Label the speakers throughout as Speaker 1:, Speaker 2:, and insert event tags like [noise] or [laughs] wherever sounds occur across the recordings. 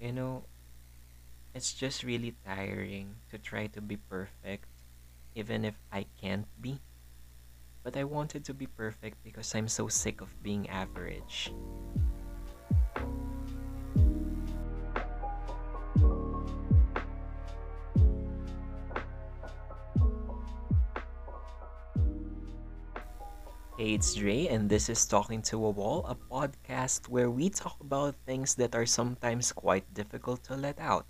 Speaker 1: You know, it's just really tiring to try to be perfect, even if I can't be. But I wanted to be perfect because I'm so sick of being average. Hey, it's Dre, and this is Talking to a Wall, a podcast where we talk about things that are sometimes quite difficult to let out.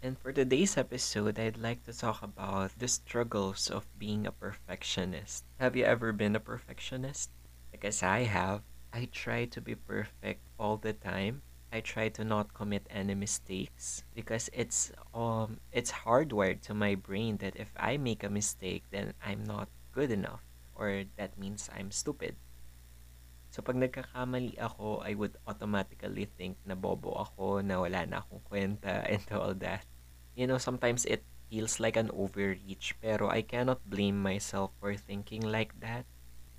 Speaker 1: And for today's episode, I'd like to talk about the struggles of being a perfectionist. Have you ever been a perfectionist? Because I have. I try to be perfect all the time. I try to not commit any mistakes because it's um it's hardwired to my brain that if I make a mistake, then I'm not good enough or that means I'm stupid. So pag nagkakamali ako, I would automatically think na bobo ako, na wala na akong kwenta [laughs] and all that. You know, sometimes it feels like an overreach, pero I cannot blame myself for thinking like that.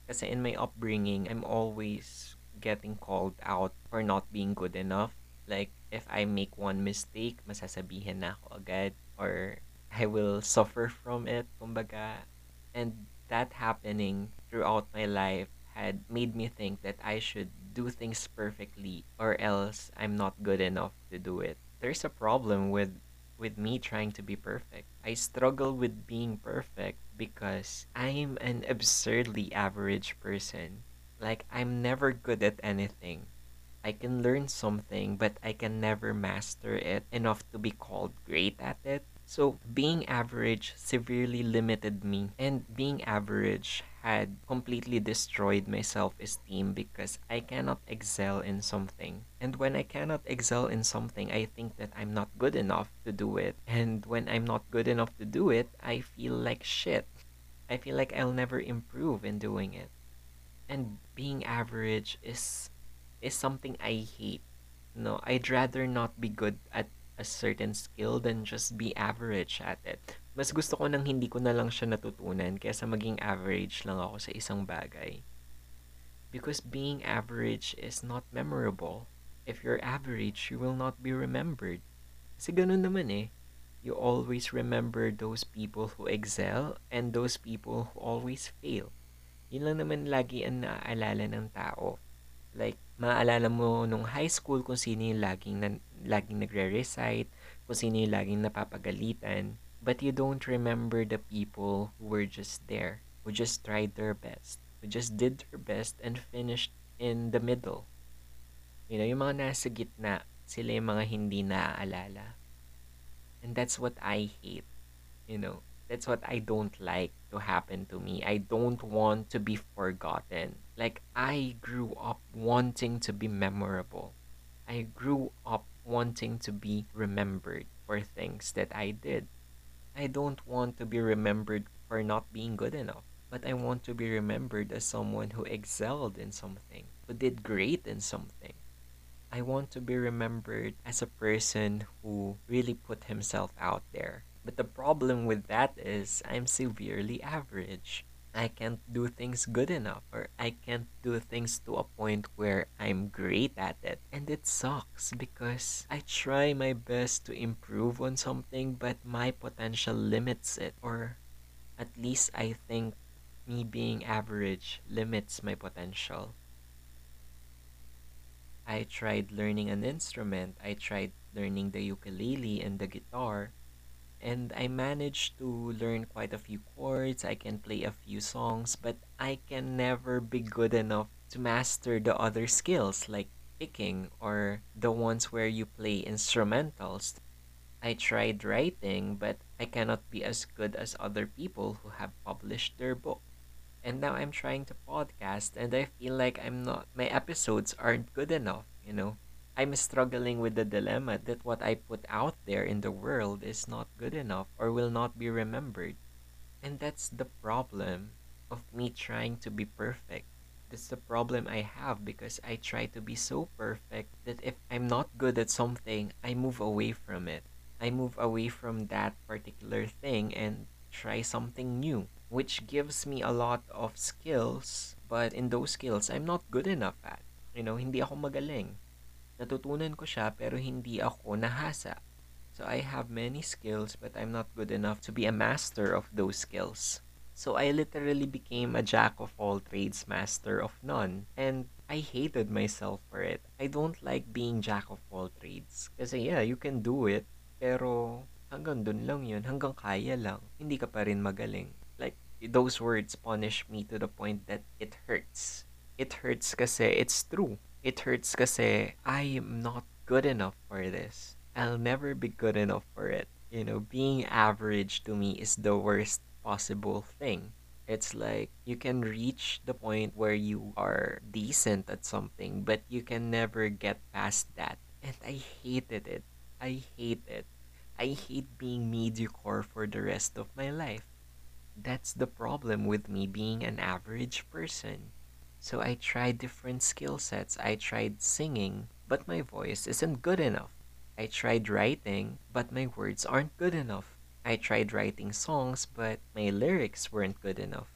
Speaker 1: Kasi in my upbringing, I'm always getting called out for not being good enough. Like, if I make one mistake, masasabihin na ako agad. Or I will suffer from it, kumbaga. And that happening throughout my life had made me think that I should do things perfectly or else I'm not good enough to do it. There's a problem with with me trying to be perfect. I struggle with being perfect because I'm an absurdly average person. Like I'm never good at anything. I can learn something, but I can never master it enough to be called great at it. So, being average severely limited me, and being average had completely destroyed my self esteem because I cannot excel in something. And when I cannot excel in something, I think that I'm not good enough to do it. And when I'm not good enough to do it, I feel like shit. I feel like I'll never improve in doing it. And being average is is something I hate. No, I'd rather not be good at a certain skill than just be average at it. Mas gusto ko nang hindi ko na lang siya natutunan kaysa maging average lang ako sa isang bagay. Because being average is not memorable. If you're average, you will not be remembered. Kasi ganun naman eh. You always remember those people who excel and those people who always fail. Yun lang naman lagi ang naaalala ng tao. Like, maaalala mo nung high school kung sino yung laging, na, laging nagre-recite, kung sino yung laging napapagalitan. But you don't remember the people who were just there, who just tried their best, who just did their best and finished in the middle. You know, yung mga nasa gitna, sila yung mga hindi naaalala. And that's what I hate, you know. That's what I don't like to happen to me. I don't want to be forgotten. Like, I grew up wanting to be memorable. I grew up wanting to be remembered for things that I did. I don't want to be remembered for not being good enough, but I want to be remembered as someone who excelled in something, who did great in something. I want to be remembered as a person who really put himself out there, but the problem with that is I'm severely average. I can't do things good enough or I can't do things to a point where I'm great at it. And it sucks because I try my best to improve on something but my potential limits it or at least I think me being average limits my potential. I tried learning an instrument. I tried learning the ukulele and the guitar and I managed to learn quite a few chords. I can play a few songs, but I can never be good enough to master the other skills like picking or the ones where you play instrumentals. I tried writing, but I cannot be as good as other people who have published their book. And now I'm trying to podcast and I feel like I'm not my episodes aren't good enough, you know. I'm struggling with the dilemma that what I put out there in the world is not good enough or will not be remembered. And that's the problem of me trying to be perfect. That's the problem I have because I try to be so perfect that if I'm not good at something, I move away from it. I move away from that particular thing and try something new, which gives me a lot of skills, but in those skills, I'm not good enough at. You know, hindi ako magaling. Natutunan ko siya pero hindi ako nahasa. So I have many skills but I'm not good enough to be a master of those skills. So I literally became a jack of all trades, master of none. And I hated myself for it. I don't like being jack of all trades. Kasi yeah, you can do it. Pero hanggang dun lang yun. Hanggang kaya lang. Hindi ka pa rin magaling. Like, those words punish me to the point that it hurts. It hurts kasi it's true. It hurts kasi I am not good enough for this. I'll never be good enough for it. You know, being average to me is the worst possible thing. It's like you can reach the point where you are decent at something, but you can never get past that. And I hated it. I hate it. I hate being mediocre for the rest of my life. That's the problem with me being an average person. So I tried different skill sets. I tried singing, but my voice isn't good enough. I tried writing, but my words aren't good enough. I tried writing songs, but my lyrics weren't good enough.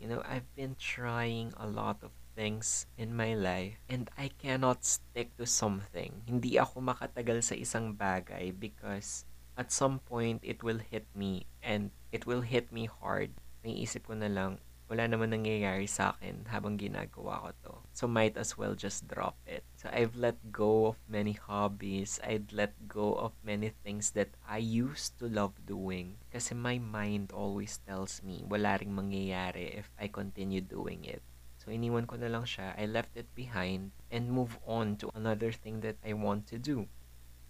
Speaker 1: You know, I've been trying a lot of things in my life and I cannot stick to something. Hindi ako makatagal sa isang bagay because at some point it will hit me and it will hit me hard. May isip ko na lang, wala naman nangyayari sa akin habang ginagawa ko to. So might as well just drop it. So I've let go of many hobbies. I'd let go of many things that I used to love doing. Kasi my mind always tells me wala ring mangyayari if I continue doing it. So iniwan ko na lang siya. I left it behind and move on to another thing that I want to do.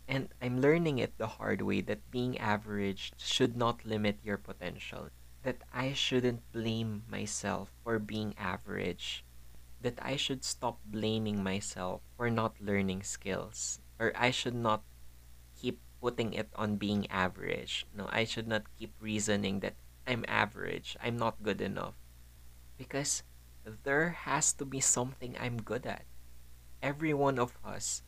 Speaker 1: And I'm learning it the hard way that being average should not limit your potential that I shouldn't blame myself for being average, that I should stop blaming myself for not learning skills, or I should not keep putting it on being average. No, I should not keep reasoning that I'm average, I'm not good enough. Because there has to be something I'm good at. Every one of us,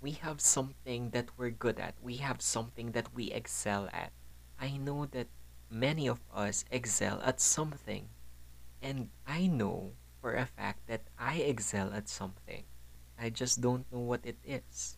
Speaker 1: we have something that we're good at. We have something that we excel at. I know that many of us excel at something. And I know for a fact that I excel at something. I just don't know what it is.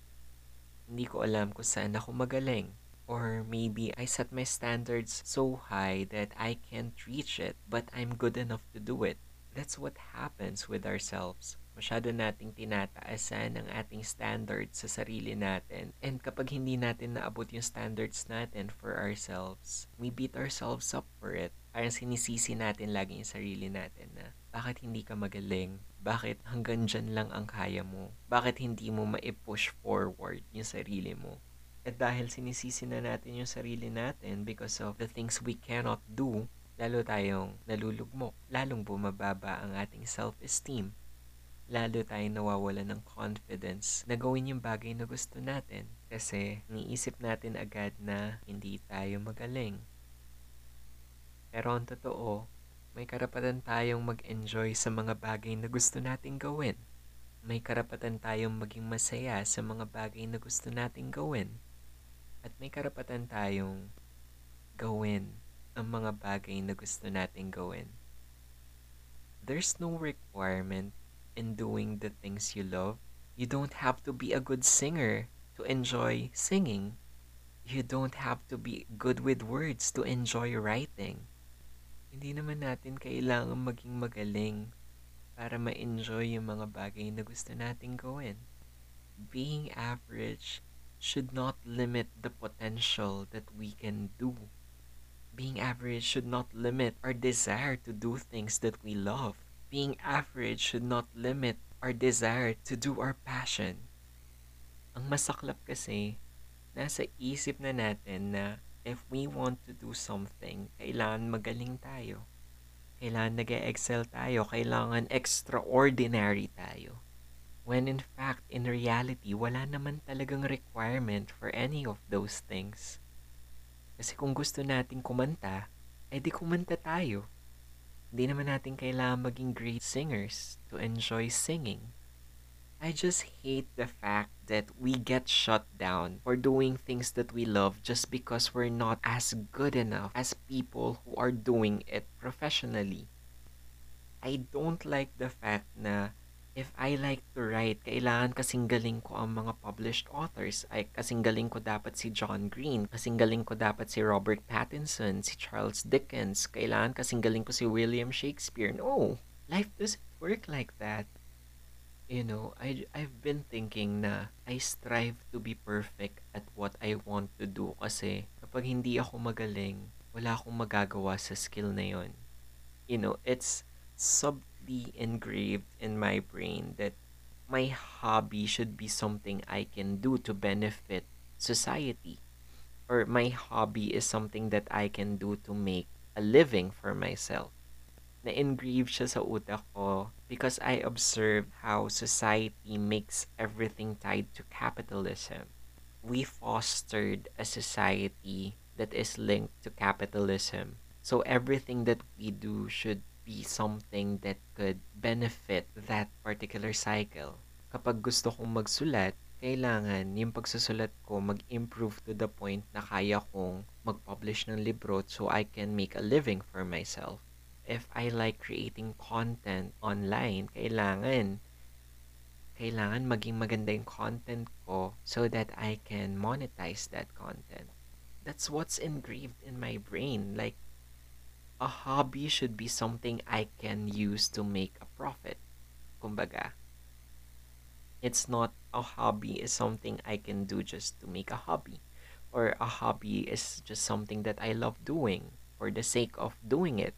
Speaker 1: Hindi ko alam kung saan ako magaling. Or maybe I set my standards so high that I can't reach it, but I'm good enough to do it. That's what happens with ourselves masyado nating tinataasan ang ating standards sa sarili natin. And kapag hindi natin naabot yung standards natin for ourselves, we beat ourselves up for it. Parang sinisisi natin lagi yung sarili natin na bakit hindi ka magaling? Bakit hanggang dyan lang ang kaya mo? Bakit hindi mo ma-push forward yung sarili mo? At dahil sinisisi na natin yung sarili natin because of the things we cannot do, lalo tayong nalulugmok, lalong bumababa ang ating self-esteem lalo tayong nawawala ng confidence na gawin yung bagay na gusto natin kasi niisip natin agad na hindi tayo magaling. Pero ang totoo, may karapatan tayong mag-enjoy sa mga bagay na gusto nating gawin. May karapatan tayong maging masaya sa mga bagay na gusto nating gawin. At may karapatan tayong gawin ang mga bagay na gusto nating gawin. There's no requirement in doing the things you love. You don't have to be a good singer to enjoy singing. You don't have to be good with words to enjoy writing. Hindi naman natin kailangan maging magaling para ma-enjoy yung mga bagay na gusto nating gawin. Being average should not limit the potential that we can do. Being average should not limit our desire to do things that we love being average should not limit our desire to do our passion. Ang masaklap kasi, nasa isip na natin na if we want to do something, kailangan magaling tayo. Kailangan nag excel tayo. Kailangan extraordinary tayo. When in fact, in reality, wala naman talagang requirement for any of those things. Kasi kung gusto nating kumanta, edi kumanta tayo. Hindi naman natin kailangan maging great singers to enjoy singing. I just hate the fact that we get shut down for doing things that we love just because we're not as good enough as people who are doing it professionally. I don't like the fact na If I like to write, kailangan kasing galing ko ang mga published authors. Ay, kasing galing ko dapat si John Green. Kasing galing ko dapat si Robert Pattinson, si Charles Dickens. Kailangan kasing galing ko si William Shakespeare. No, life doesn't work like that. You know, I, I've been thinking na I strive to be perfect at what I want to do kasi kapag hindi ako magaling, wala akong magagawa sa skill na yon. You know, it's sub deeply engraved in my brain that my hobby should be something I can do to benefit society. Or my hobby is something that I can do to make a living for myself. Na-engrave siya sa utak ko because I observe how society makes everything tied to capitalism. We fostered a society that is linked to capitalism. So everything that we do should be something that could benefit that particular cycle. Kapag gusto kong magsulat, kailangan yung pagsusulat ko mag-improve to the point na kaya kong mag-publish ng libro so I can make a living for myself. If I like creating content online, kailangan kailangan maging maganda yung content ko so that I can monetize that content. That's what's engraved in my brain. Like, a hobby should be something I can use to make a profit. Kumbaga, it's not a hobby is something I can do just to make a hobby. Or a hobby is just something that I love doing for the sake of doing it.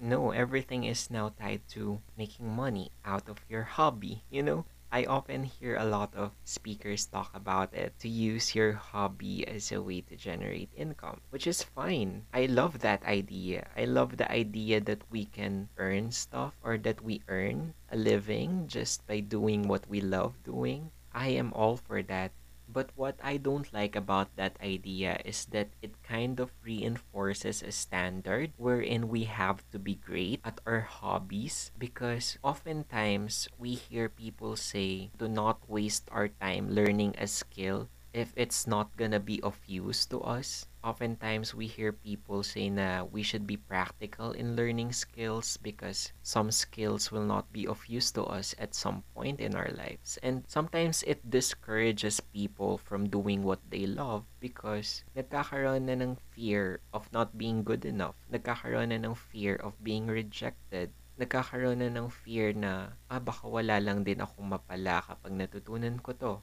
Speaker 1: No, everything is now tied to making money out of your hobby, you know? I often hear a lot of speakers talk about it to use your hobby as a way to generate income, which is fine. I love that idea. I love the idea that we can earn stuff or that we earn a living just by doing what we love doing. I am all for that. But what I don't like about that idea is that it kind of reinforces a standard wherein we have to be great at our hobbies because oftentimes we hear people say do not waste our time learning a skill if it's not gonna be of use to us oftentimes we hear people say na we should be practical in learning skills because some skills will not be of use to us at some point in our lives. And sometimes it discourages people from doing what they love because nagkakaroon na ng fear of not being good enough. Nagkakaroon na ng fear of being rejected nagkakaroon na ng fear na, ah, baka wala lang din akong mapala kapag natutunan ko to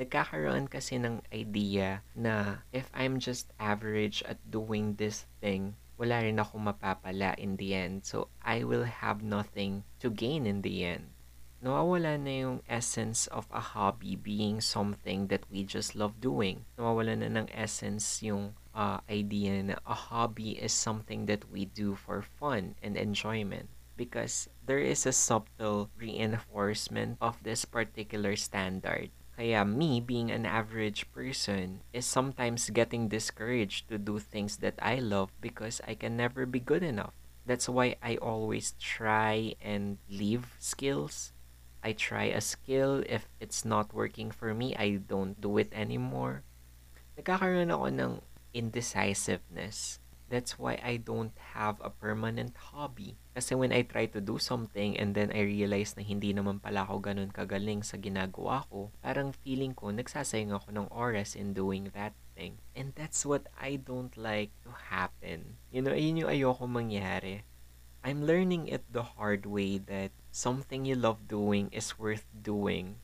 Speaker 1: nagkakaroon kasi ng idea na if I'm just average at doing this thing, wala rin ako mapapala in the end. So, I will have nothing to gain in the end. Nawawala na yung essence of a hobby being something that we just love doing. Nawawala na ng essence yung uh, idea na a hobby is something that we do for fun and enjoyment because there is a subtle reinforcement of this particular standard Kaya me, being an average person, is sometimes getting discouraged to do things that I love because I can never be good enough. That's why I always try and leave skills. I try a skill. If it's not working for me, I don't do it anymore. Nagkakaroon ako ng indecisiveness. That's why I don't have a permanent hobby. Kasi when I try to do something and then I realize na hindi naman pala ako ganun kagaling sa ginagawa ko, parang feeling ko nagsasayang ako ng oras in doing that thing. And that's what I don't like to happen. You know, yun yung ayoko mangyari. I'm learning it the hard way that something you love doing is worth doing.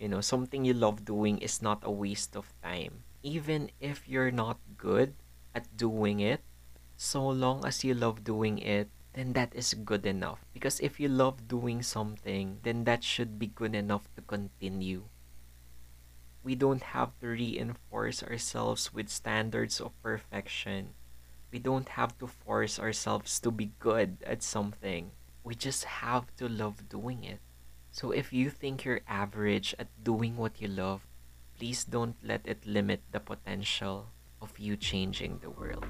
Speaker 1: You know, something you love doing is not a waste of time. Even if you're not good, at doing it, so long as you love doing it, then that is good enough. Because if you love doing something, then that should be good enough to continue. We don't have to reinforce ourselves with standards of perfection. We don't have to force ourselves to be good at something. We just have to love doing it. So if you think you're average at doing what you love, please don't let it limit the potential of you changing the world.